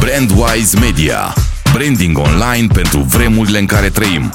Brandwise Media. Branding online pentru vremurile în care trăim.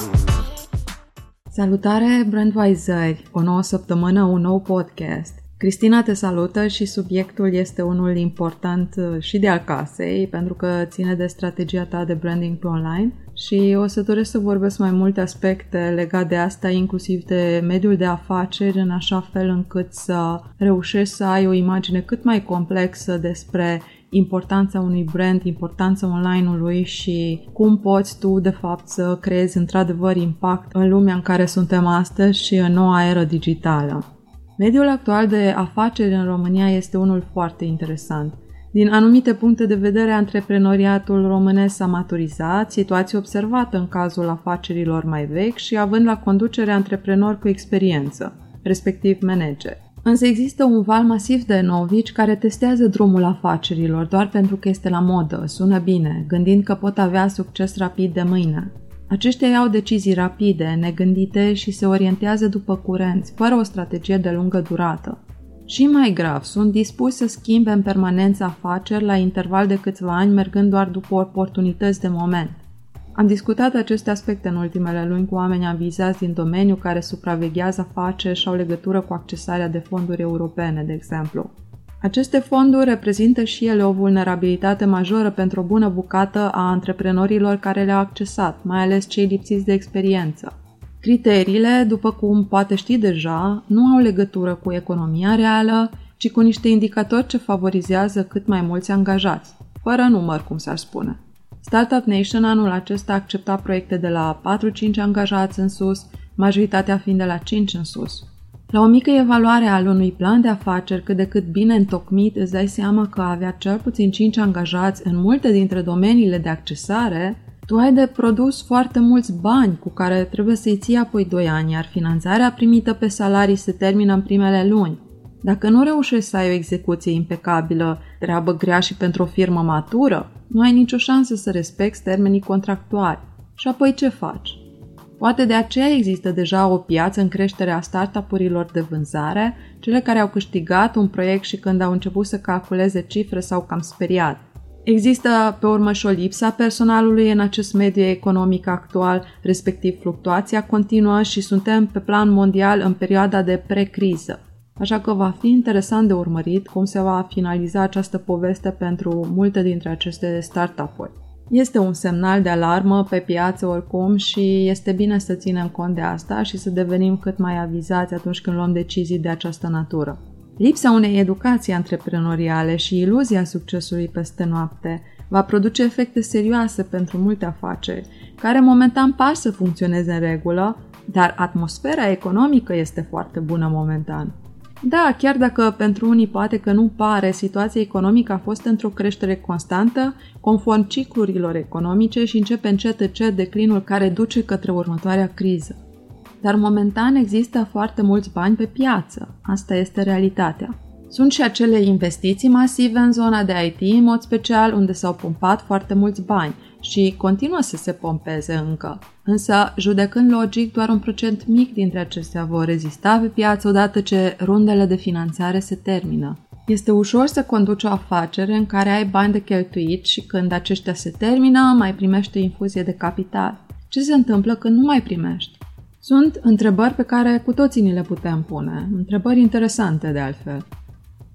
Salutare, Brandwiseri! O nouă săptămână, un nou podcast. Cristina te salută și subiectul este unul important uh, și de al casei, pentru că ține de strategia ta de branding pe online și o să doresc să vorbesc mai multe aspecte legate de asta, inclusiv de mediul de afaceri, în așa fel încât să reușești să ai o imagine cât mai complexă despre importanța unui brand, importanța online-ului și cum poți tu, de fapt, să creezi într-adevăr impact în lumea în care suntem astăzi și în noua eră digitală. Mediul actual de afaceri în România este unul foarte interesant. Din anumite puncte de vedere, antreprenoriatul românesc s-a maturizat, situație observată în cazul afacerilor mai vechi și având la conducere antreprenori cu experiență, respectiv manager. Însă există un val masiv de novici care testează drumul afacerilor doar pentru că este la modă, sună bine, gândind că pot avea succes rapid de mâine. Aceștia iau decizii rapide, negândite și se orientează după curenți, fără o strategie de lungă durată. Și mai grav, sunt dispuși să schimbe în permanență afaceri la interval de câțiva ani, mergând doar după oportunități de moment. Am discutat aceste aspecte în ultimele luni cu oameni avizați din domeniu care supraveghează afaceri și au legătură cu accesarea de fonduri europene, de exemplu. Aceste fonduri reprezintă și ele o vulnerabilitate majoră pentru o bună bucată a antreprenorilor care le-au accesat, mai ales cei lipsiți de experiență. Criteriile, după cum poate ști deja, nu au legătură cu economia reală, ci cu niște indicatori ce favorizează cât mai mulți angajați, fără număr, cum s-ar spune. Startup Nation anul acesta a acceptat proiecte de la 4-5 angajați în sus, majoritatea fiind de la 5 în sus. La o mică evaluare al unui plan de afaceri cât de cât bine întocmit, îți dai seama că avea cel puțin 5 angajați în multe dintre domeniile de accesare, tu ai de produs foarte mulți bani cu care trebuie să-i ții apoi 2 ani, iar finanțarea primită pe salarii se termină în primele luni. Dacă nu reușești să ai o execuție impecabilă, treabă grea și pentru o firmă matură, nu ai nicio șansă să respecti termenii contractuali. Și apoi ce faci? Poate de aceea există deja o piață în creștere a startup-urilor de vânzare, cele care au câștigat un proiect și când au început să calculeze cifre s-au cam speriat. Există pe urmă și o lipsă a personalului în acest mediu economic actual, respectiv fluctuația continuă și suntem pe plan mondial în perioada de precriză. Așa că va fi interesant de urmărit cum se va finaliza această poveste pentru multe dintre aceste startup-uri. Este un semnal de alarmă pe piață oricum și este bine să ținem cont de asta și să devenim cât mai avizați atunci când luăm decizii de această natură. Lipsa unei educații antreprenoriale și iluzia succesului peste noapte va produce efecte serioase pentru multe afaceri, care momentan par să funcționeze în regulă, dar atmosfera economică este foarte bună momentan. Da, chiar dacă pentru unii poate că nu pare, situația economică a fost într-o creștere constantă, conform ciclurilor economice și începe încet încet declinul care duce către următoarea criză. Dar momentan există foarte mulți bani pe piață. Asta este realitatea. Sunt și acele investiții masive în zona de IT, în mod special, unde s-au pumpat foarte mulți bani și continuă să se pompeze încă. Însă, judecând logic, doar un procent mic dintre acestea vor rezista pe piață odată ce rundele de finanțare se termină. Este ușor să conduci o afacere în care ai bani de cheltuit și când aceștia se termină, mai primești o infuzie de capital. Ce se întâmplă când nu mai primești? Sunt întrebări pe care cu toții ni le putem pune, întrebări interesante de altfel.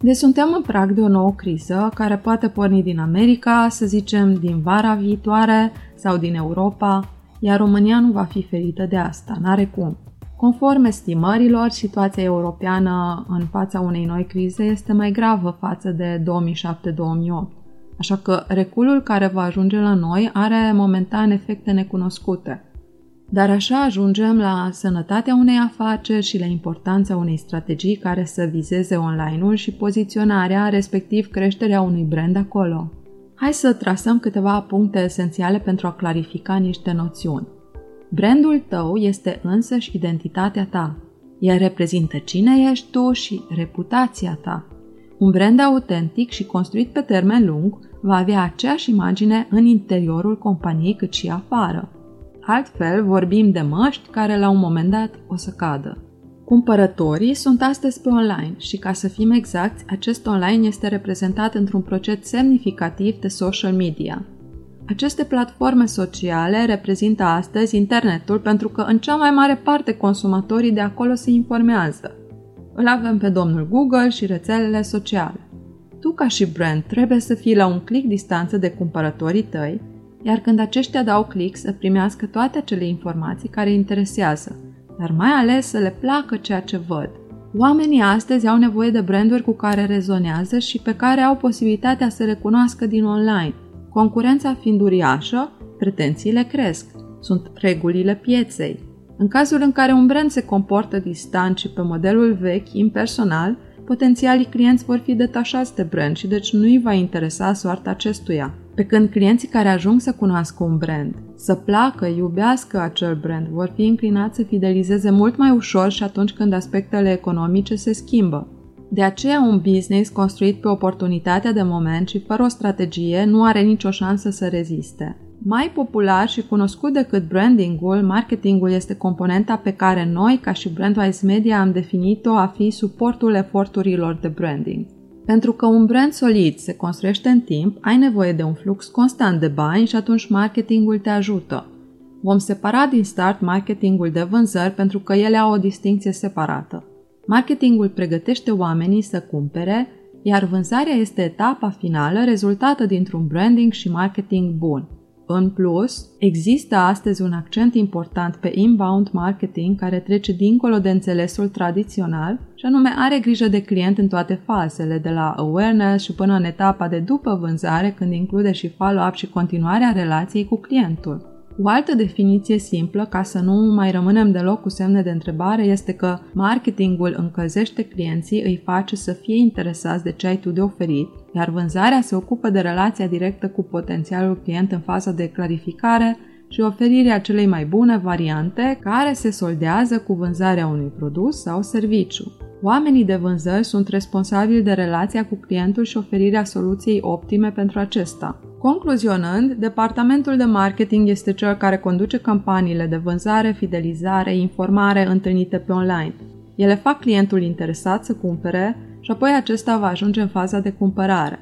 Deci suntem în prag de o nouă criză care poate porni din America, să zicem din vara viitoare sau din Europa, iar România nu va fi ferită de asta, n-are cum. Conform estimărilor, situația europeană în fața unei noi crize este mai gravă față de 2007-2008. Așa că reculul care va ajunge la noi are momentan efecte necunoscute. Dar așa ajungem la sănătatea unei afaceri și la importanța unei strategii care să vizeze online-ul și poziționarea, respectiv creșterea unui brand acolo. Hai să trasăm câteva puncte esențiale pentru a clarifica niște noțiuni. Brandul tău este însăși identitatea ta. Ea reprezintă cine ești tu și reputația ta. Un brand autentic și construit pe termen lung va avea aceeași imagine în interiorul companiei cât și afară. Altfel, vorbim de măști care la un moment dat o să cadă. Cumpărătorii sunt astăzi pe online și, ca să fim exacti, acest online este reprezentat într-un procent semnificativ de social media. Aceste platforme sociale reprezintă astăzi internetul pentru că în cea mai mare parte consumatorii de acolo se informează. Îl avem pe domnul Google și rețelele sociale. Tu ca și brand trebuie să fii la un click distanță de cumpărătorii tăi, iar când aceștia dau click să primească toate acele informații care îi interesează, dar mai ales să le placă ceea ce văd. Oamenii astăzi au nevoie de branduri cu care rezonează și pe care au posibilitatea să le cunoască din online. Concurența fiind uriașă, pretențiile cresc. Sunt regulile pieței. În cazul în care un brand se comportă distant și pe modelul vechi, impersonal, potențialii clienți vor fi detașați de brand și deci nu îi va interesa soarta acestuia. Pe când clienții care ajung să cunoască un brand, să placă, iubească acel brand, vor fi înclinați să fidelizeze mult mai ușor și atunci când aspectele economice se schimbă. De aceea un business construit pe oportunitatea de moment și fără o strategie nu are nicio șansă să reziste. Mai popular și cunoscut decât brandingul, marketingul este componenta pe care noi, ca și Brandwise Media, am definit-o a fi suportul eforturilor de branding. Pentru că un brand solid se construiește în timp, ai nevoie de un flux constant de bani și atunci marketingul te ajută. Vom separa din start marketingul de vânzări pentru că ele au o distinție separată. Marketingul pregătește oamenii să cumpere, iar vânzarea este etapa finală rezultată dintr-un branding și marketing bun. În plus, există astăzi un accent important pe inbound marketing care trece dincolo de înțelesul tradițional și anume are grijă de client în toate fazele, de la awareness și până în etapa de după vânzare, când include și follow-up și continuarea relației cu clientul. O altă definiție simplă, ca să nu mai rămânem deloc cu semne de întrebare, este că marketingul încălzește clienții, îi face să fie interesați de ce ai tu de oferit, iar vânzarea se ocupă de relația directă cu potențialul client în faza de clarificare și oferirea celei mai bune variante care se soldează cu vânzarea unui produs sau serviciu. Oamenii de vânzări sunt responsabili de relația cu clientul și oferirea soluției optime pentru acesta. Concluzionând, departamentul de marketing este cel care conduce campaniile de vânzare, fidelizare, informare întâlnite pe online. Ele fac clientul interesat să cumpere și apoi acesta va ajunge în faza de cumpărare.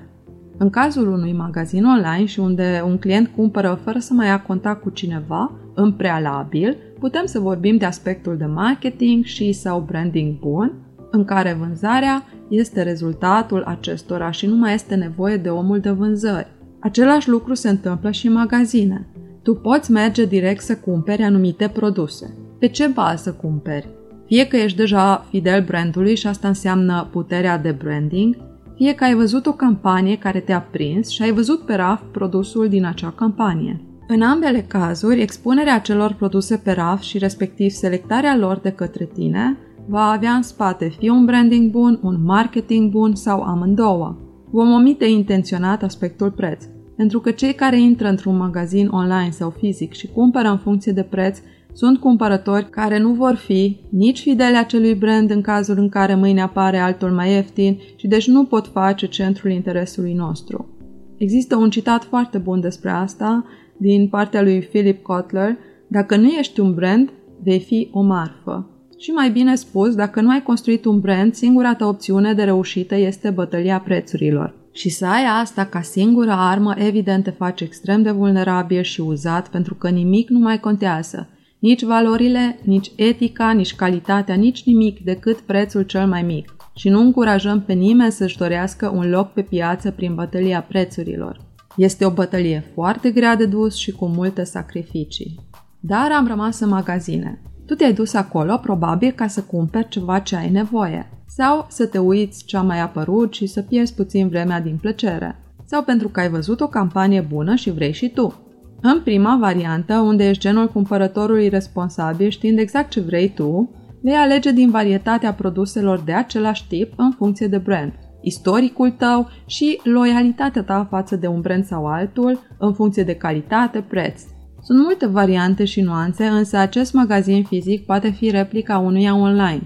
În cazul unui magazin online și unde un client cumpără fără să mai ia contact cu cineva, în prealabil, putem să vorbim de aspectul de marketing și sau branding bun, în care vânzarea este rezultatul acestora și nu mai este nevoie de omul de vânzări. Același lucru se întâmplă și în magazine. Tu poți merge direct să cumperi anumite produse. Pe ce bază cumperi? Fie că ești deja fidel brandului și asta înseamnă puterea de branding, fie că ai văzut o campanie care te-a prins și ai văzut pe raf produsul din acea campanie. În ambele cazuri, expunerea acelor produse pe raf și respectiv selectarea lor de către tine va avea în spate fie un branding bun, un marketing bun sau amândouă. Vom omite intenționat aspectul preț, pentru că cei care intră într-un magazin online sau fizic și cumpără în funcție de preț sunt cumpărători care nu vor fi nici fideli acelui brand în cazul în care mâine apare altul mai ieftin și deci nu pot face centrul interesului nostru. Există un citat foarte bun despre asta din partea lui Philip Kotler, dacă nu ești un brand, vei fi o marfă. Și mai bine spus, dacă nu ai construit un brand, singura ta opțiune de reușită este bătălia prețurilor. Și să ai asta ca singură armă, evident te face extrem de vulnerabil și uzat pentru că nimic nu mai contează. Nici valorile, nici etica, nici calitatea, nici nimic decât prețul cel mai mic. Și nu încurajăm pe nimeni să-și dorească un loc pe piață prin bătălia prețurilor. Este o bătălie foarte grea de dus și cu multe sacrificii. Dar am rămas în magazine. Tu te-ai dus acolo probabil ca să cumperi ceva ce ai nevoie. Sau să te uiți ce a mai apărut și să pierzi puțin vremea din plăcere. Sau pentru că ai văzut o campanie bună și vrei și tu. În prima variantă, unde ești genul cumpărătorului responsabil știind exact ce vrei tu, vei alege din varietatea produselor de același tip în funcție de brand, istoricul tău și loialitatea ta față de un brand sau altul în funcție de calitate, preț. Sunt multe variante și nuanțe, însă acest magazin fizic poate fi replica unuia online.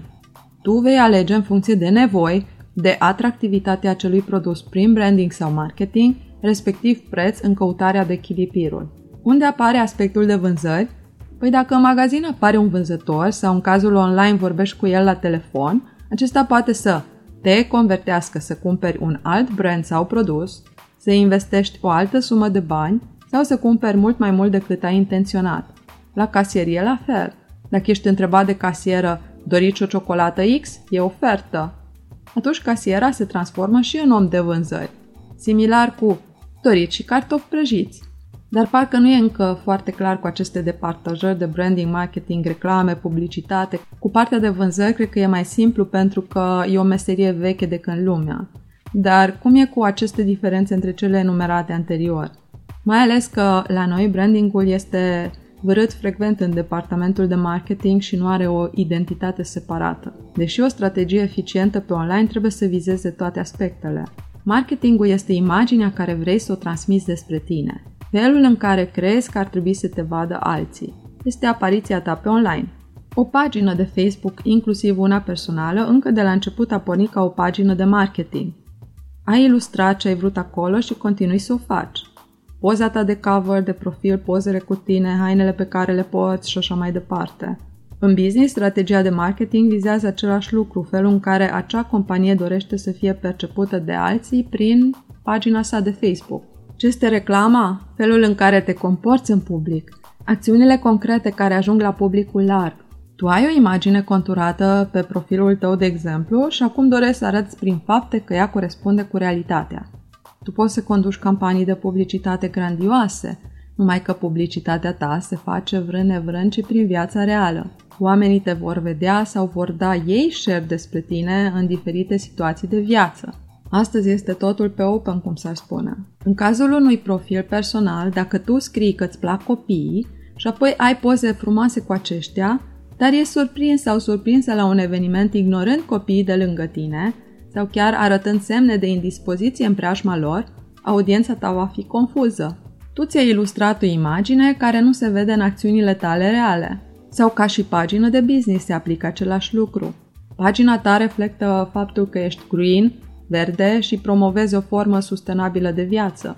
Tu vei alege în funcție de nevoi, de atractivitatea acelui produs prin branding sau marketing, respectiv preț în căutarea de chilipirul. Unde apare aspectul de vânzări? Păi dacă în magazin apare un vânzător sau în cazul online vorbești cu el la telefon, acesta poate să te convertească să cumperi un alt brand sau produs, să investești o altă sumă de bani sau să cumperi mult mai mult decât ai intenționat. La casierie la fel. Dacă ești întrebat de casieră, doriți o ciocolată X? E ofertă. Atunci casiera se transformă și în om de vânzări. Similar cu doriți și cartofi prăjiți. Dar parcă nu e încă foarte clar cu aceste departajări de branding, marketing, reclame, publicitate. Cu partea de vânzări cred că e mai simplu pentru că e o meserie veche de când lumea. Dar cum e cu aceste diferențe între cele enumerate anterior? Mai ales că la noi brandingul este vărât frecvent în departamentul de marketing și nu are o identitate separată. Deși o strategie eficientă pe online trebuie să vizeze toate aspectele. Marketingul este imaginea care vrei să o transmiți despre tine. Felul în care crezi că ar trebui să te vadă alții. Este apariția ta pe online. O pagină de Facebook, inclusiv una personală, încă de la început a pornit ca o pagină de marketing. Ai ilustrat ce ai vrut acolo și continui să o faci. Poza ta de cover, de profil, pozele cu tine, hainele pe care le poți și așa mai departe. În business, strategia de marketing vizează același lucru, felul în care acea companie dorește să fie percepută de alții prin pagina sa de Facebook. Ce este reclama? Felul în care te comporți în public. Acțiunile concrete care ajung la publicul larg. Tu ai o imagine conturată pe profilul tău, de exemplu, și acum dorești să arăți prin fapte că ea corespunde cu realitatea. Tu poți să conduci campanii de publicitate grandioase, numai că publicitatea ta se face vrând nevrând și prin viața reală. Oamenii te vor vedea sau vor da ei share despre tine în diferite situații de viață. Astăzi este totul pe open, cum s-ar spune. În cazul unui profil personal, dacă tu scrii că îți plac copiii și apoi ai poze frumoase cu aceștia, dar e surprins sau surprinsă la un eveniment ignorând copiii de lângă tine sau chiar arătând semne de indispoziție în preajma lor, audiența ta va fi confuză. Tu ți-ai ilustrat o imagine care nu se vede în acțiunile tale reale. Sau ca și pagină de business se aplică același lucru. Pagina ta reflectă faptul că ești green, verde și promovezi o formă sustenabilă de viață.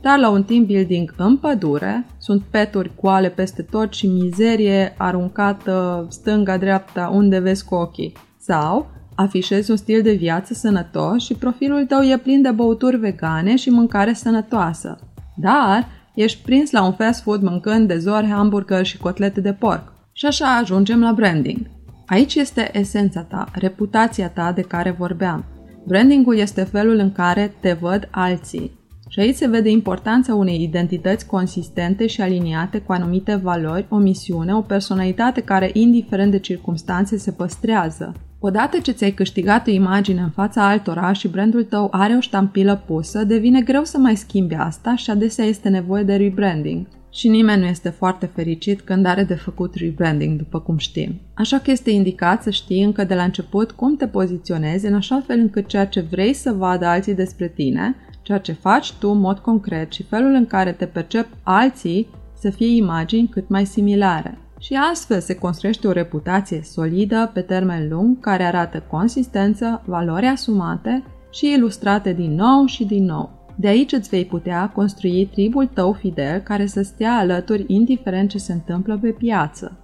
Dar la un team building în pădure sunt peturi coale peste tot și mizerie aruncată stânga-dreapta unde vezi cu ochii. Sau afișezi un stil de viață sănătos și profilul tău e plin de băuturi vegane și mâncare sănătoasă. Dar ești prins la un fast food mâncând de zori, hamburger și cotlete de porc. Și așa ajungem la branding. Aici este esența ta, reputația ta de care vorbeam. Brandingul este felul în care te văd alții. Și aici se vede importanța unei identități consistente și aliniate cu anumite valori, o misiune, o personalitate care, indiferent de circunstanțe, se păstrează. Odată ce ți-ai câștigat o imagine în fața altora și brandul tău are o ștampilă pusă, devine greu să mai schimbi asta și adesea este nevoie de rebranding. Și nimeni nu este foarte fericit când are de făcut rebranding, după cum știm. Așa că este indicat să știi încă de la început cum te poziționezi în așa fel încât ceea ce vrei să vadă alții despre tine, ceea ce faci tu în mod concret și felul în care te percep alții să fie imagini cât mai similare și astfel se construiește o reputație solidă pe termen lung care arată consistență, valori asumate și ilustrate din nou și din nou. De aici îți vei putea construi tribul tău fidel care să stea alături indiferent ce se întâmplă pe piață.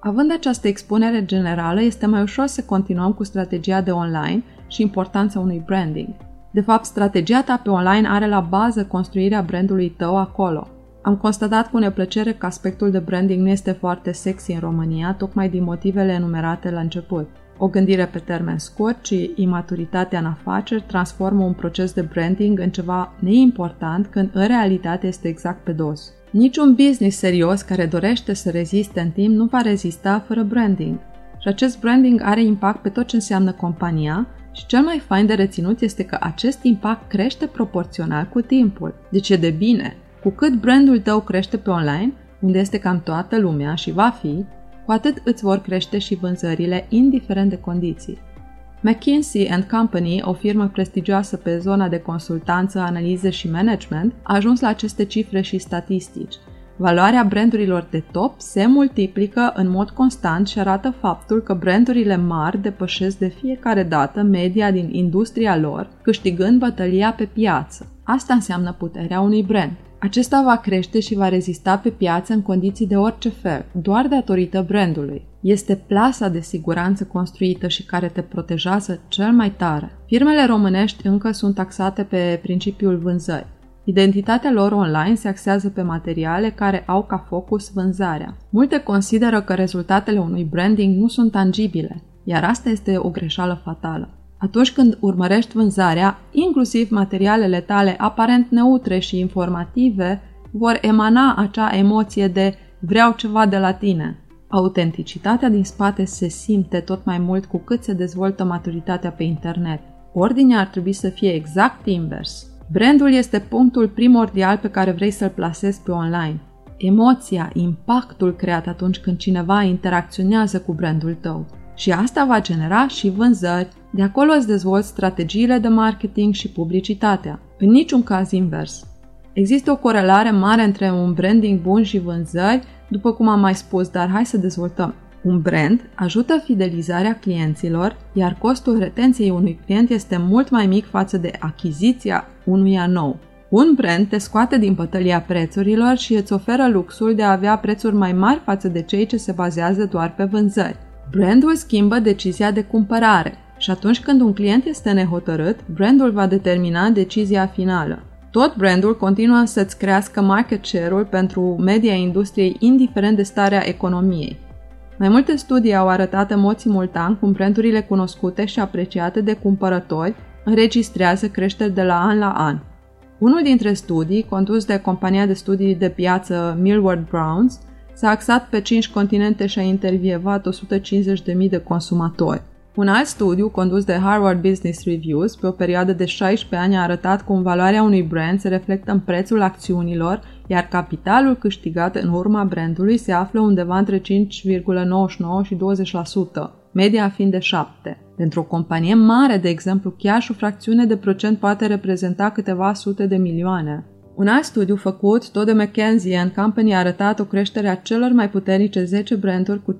Având această expunere generală, este mai ușor să continuăm cu strategia de online și importanța unui branding. De fapt, strategia ta pe online are la bază construirea brandului tău acolo – am constatat cu neplăcere că aspectul de branding nu este foarte sexy în România, tocmai din motivele enumerate la început. O gândire pe termen scurt și imaturitatea în afaceri transformă un proces de branding în ceva neimportant când în realitate este exact pe dos. Niciun business serios care dorește să reziste în timp nu va rezista fără branding. Și acest branding are impact pe tot ce înseamnă compania și cel mai fain de reținut este că acest impact crește proporțional cu timpul. Deci e de bine cu cât brandul tău crește pe online, unde este cam toată lumea și va fi, cu atât îți vor crește și vânzările, indiferent de condiții. McKinsey and Company, o firmă prestigioasă pe zona de consultanță, analize și management, a ajuns la aceste cifre și statistici. Valoarea brandurilor de top se multiplică în mod constant și arată faptul că brandurile mari depășesc de fiecare dată media din industria lor, câștigând bătălia pe piață. Asta înseamnă puterea unui brand. Acesta va crește și va rezista pe piață în condiții de orice fel, doar datorită brandului. Este plasa de siguranță construită și care te protejează cel mai tare. Firmele românești încă sunt taxate pe principiul vânzări. Identitatea lor online se axează pe materiale care au ca focus vânzarea. Multe consideră că rezultatele unui branding nu sunt tangibile, iar asta este o greșeală fatală. Atunci când urmărești vânzarea, inclusiv materialele tale aparent neutre și informative vor emana acea emoție de vreau ceva de la tine. Autenticitatea din spate se simte tot mai mult cu cât se dezvoltă maturitatea pe internet. Ordinea ar trebui să fie exact invers. Brandul este punctul primordial pe care vrei să-l plasezi pe online. Emoția, impactul creat atunci când cineva interacționează cu brandul tău. Și asta va genera și vânzări, de acolo îți dezvolți strategiile de marketing și publicitatea. În niciun caz invers. Există o corelare mare între un branding bun și vânzări, după cum am mai spus, dar hai să dezvoltăm. Un brand ajută fidelizarea clienților, iar costul retenției unui client este mult mai mic față de achiziția unuia nou. Un brand te scoate din pătălia prețurilor și îți oferă luxul de a avea prețuri mai mari față de cei ce se bazează doar pe vânzări. Brandul schimbă decizia de cumpărare și atunci când un client este nehotărât, brandul va determina decizia finală. Tot brandul continuă să-ți crească market share-ul pentru media industriei indiferent de starea economiei. Mai multe studii au arătat în mod simultan cum brandurile cunoscute și apreciate de cumpărători înregistrează creșteri de la an la an. Unul dintre studii, condus de compania de studii de piață Millward Browns, s-a axat pe 5 continente și a intervievat 150.000 de consumatori. Un alt studiu, condus de Harvard Business Reviews, pe o perioadă de 16 ani, a arătat cum valoarea unui brand se reflectă în prețul acțiunilor, iar capitalul câștigat în urma brandului se află undeva între 5,99 și 20%, media fiind de 7. Pentru o companie mare, de exemplu, chiar și o fracțiune de procent poate reprezenta câteva sute de milioane. Un alt studiu făcut, tot de McKinsey and Company, a arătat o creștere a celor mai puternice 10 branduri cu 50%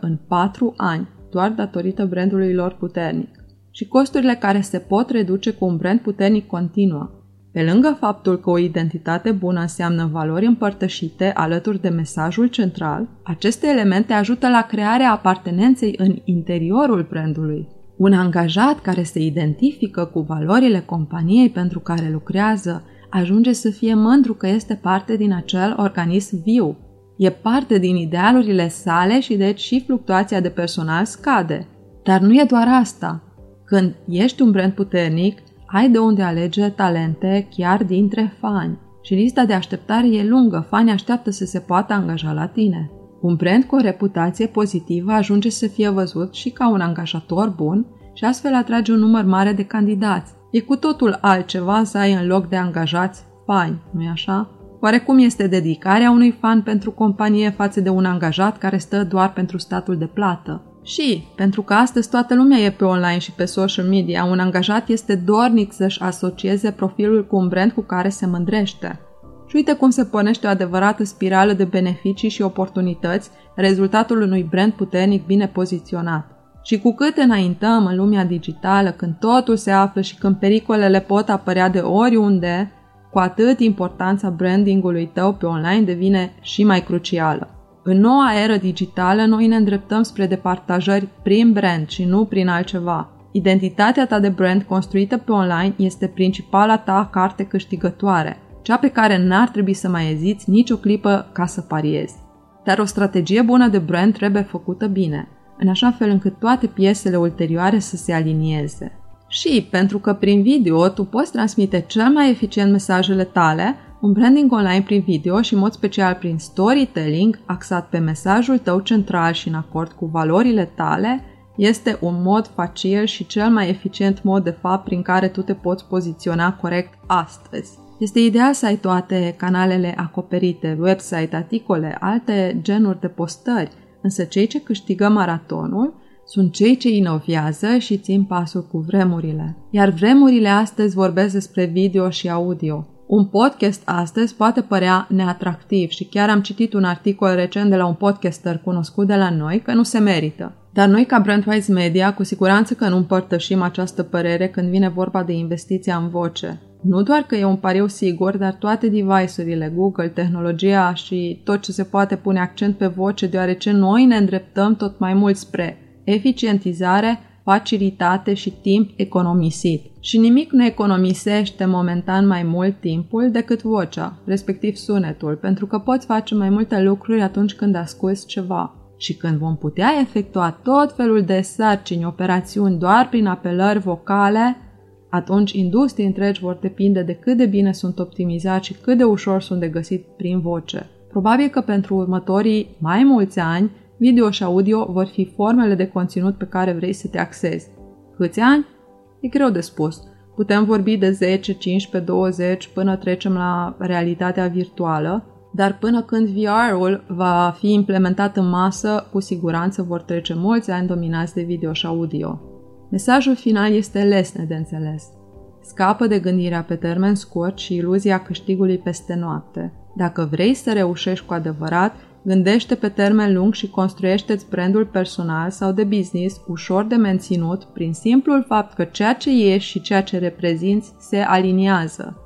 în 4 ani, doar datorită brandului lor puternic. Și costurile care se pot reduce cu un brand puternic continuă. Pe lângă faptul că o identitate bună înseamnă valori împărtășite alături de mesajul central, aceste elemente ajută la crearea apartenenței în interiorul brandului. Un angajat care se identifică cu valorile companiei pentru care lucrează ajunge să fie mândru că este parte din acel organism viu. E parte din idealurile sale și deci și fluctuația de personal scade. Dar nu e doar asta. Când ești un brand puternic, ai de unde alege talente chiar dintre fani. Și lista de așteptare e lungă, fanii așteaptă să se poată angaja la tine. Un brand cu o reputație pozitivă ajunge să fie văzut și ca un angajator bun și astfel atrage un număr mare de candidați. E cu totul altceva să ai în loc de angajați fani, nu-i așa? Oare cum este dedicarea unui fan pentru companie față de un angajat care stă doar pentru statul de plată? Și, pentru că astăzi toată lumea e pe online și pe social media, un angajat este dornic să-și asocieze profilul cu un brand cu care se mândrește. Și uite cum se pornește o adevărată spirală de beneficii și oportunități, rezultatul unui brand puternic bine poziționat. Și cu cât înaintăm în lumea digitală, când totul se află și când pericolele pot apărea de oriunde, cu atât importanța brandingului tău pe online devine și mai crucială. În noua eră digitală, noi ne îndreptăm spre departajări prin brand și nu prin altceva. Identitatea ta de brand construită pe online este principala ta carte câștigătoare, cea pe care n-ar trebui să mai eziți nicio clipă ca să pariezi. Dar o strategie bună de brand trebuie făcută bine în așa fel încât toate piesele ulterioare să se alinieze. Și pentru că prin video tu poți transmite cel mai eficient mesajele tale, un branding online prin video și în mod special prin storytelling axat pe mesajul tău central și în acord cu valorile tale, este un mod facil și cel mai eficient mod de fapt prin care tu te poți poziționa corect astăzi. Este ideal să ai toate canalele acoperite, website, articole, alte genuri de postări, însă cei ce câștigă maratonul sunt cei ce inovează și țin pasul cu vremurile. Iar vremurile astăzi vorbesc despre video și audio. Un podcast astăzi poate părea neatractiv și chiar am citit un articol recent de la un podcaster cunoscut de la noi că nu se merită. Dar noi ca Brandwise Media cu siguranță că nu împărtășim această părere când vine vorba de investiția în voce. Nu doar că e un pariu sigur, dar toate device-urile, Google, tehnologia și tot ce se poate pune accent pe voce, deoarece noi ne îndreptăm tot mai mult spre eficientizare, facilitate și timp economisit. Și nimic nu economisește momentan mai mult timpul decât vocea, respectiv sunetul, pentru că poți face mai multe lucruri atunci când asculți ceva. Și când vom putea efectua tot felul de sarcini, operațiuni doar prin apelări vocale, atunci industrii întregi vor depinde de cât de bine sunt optimizați și cât de ușor sunt de găsit prin voce. Probabil că pentru următorii mai mulți ani, video și audio vor fi formele de conținut pe care vrei să te axezi. Câți ani? E greu de spus. Putem vorbi de 10, 15, 20 până trecem la realitatea virtuală, dar până când VR-ul va fi implementat în masă, cu siguranță vor trece mulți ani dominați de video și audio. Mesajul final este lesne de înțeles. Scapă de gândirea pe termen scurt și iluzia câștigului peste noapte. Dacă vrei să reușești cu adevărat, gândește pe termen lung și construiește-ți brandul personal sau de business ușor de menținut prin simplul fapt că ceea ce ești și ceea ce reprezinți se aliniază.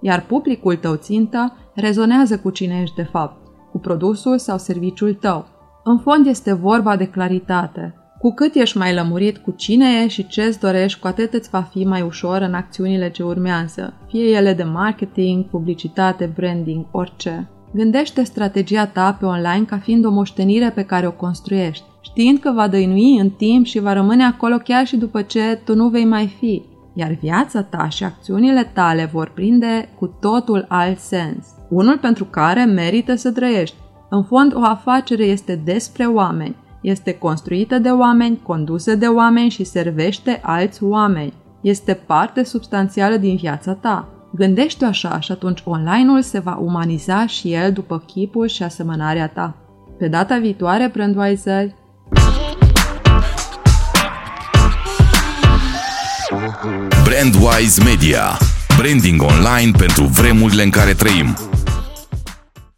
Iar publicul tău țintă rezonează cu cine ești de fapt, cu produsul sau serviciul tău. În fond este vorba de claritate, cu cât ești mai lămurit cu cine ești și ce îți dorești, cu atât îți va fi mai ușor în acțiunile ce urmează, fie ele de marketing, publicitate, branding, orice. Gândește strategia ta pe online ca fiind o moștenire pe care o construiești, știind că va dăinui în timp și va rămâne acolo chiar și după ce tu nu vei mai fi, iar viața ta și acțiunile tale vor prinde cu totul alt sens, unul pentru care merită să trăiești. În fond, o afacere este despre oameni, este construită de oameni, condusă de oameni și servește alți oameni. Este parte substanțială din viața ta. Gândește-o așa și atunci online-ul se va umaniza și el după chipul și asemănarea ta. Pe data viitoare, Brandweiser, Brandwise Media. Branding online pentru vremurile în care trăim.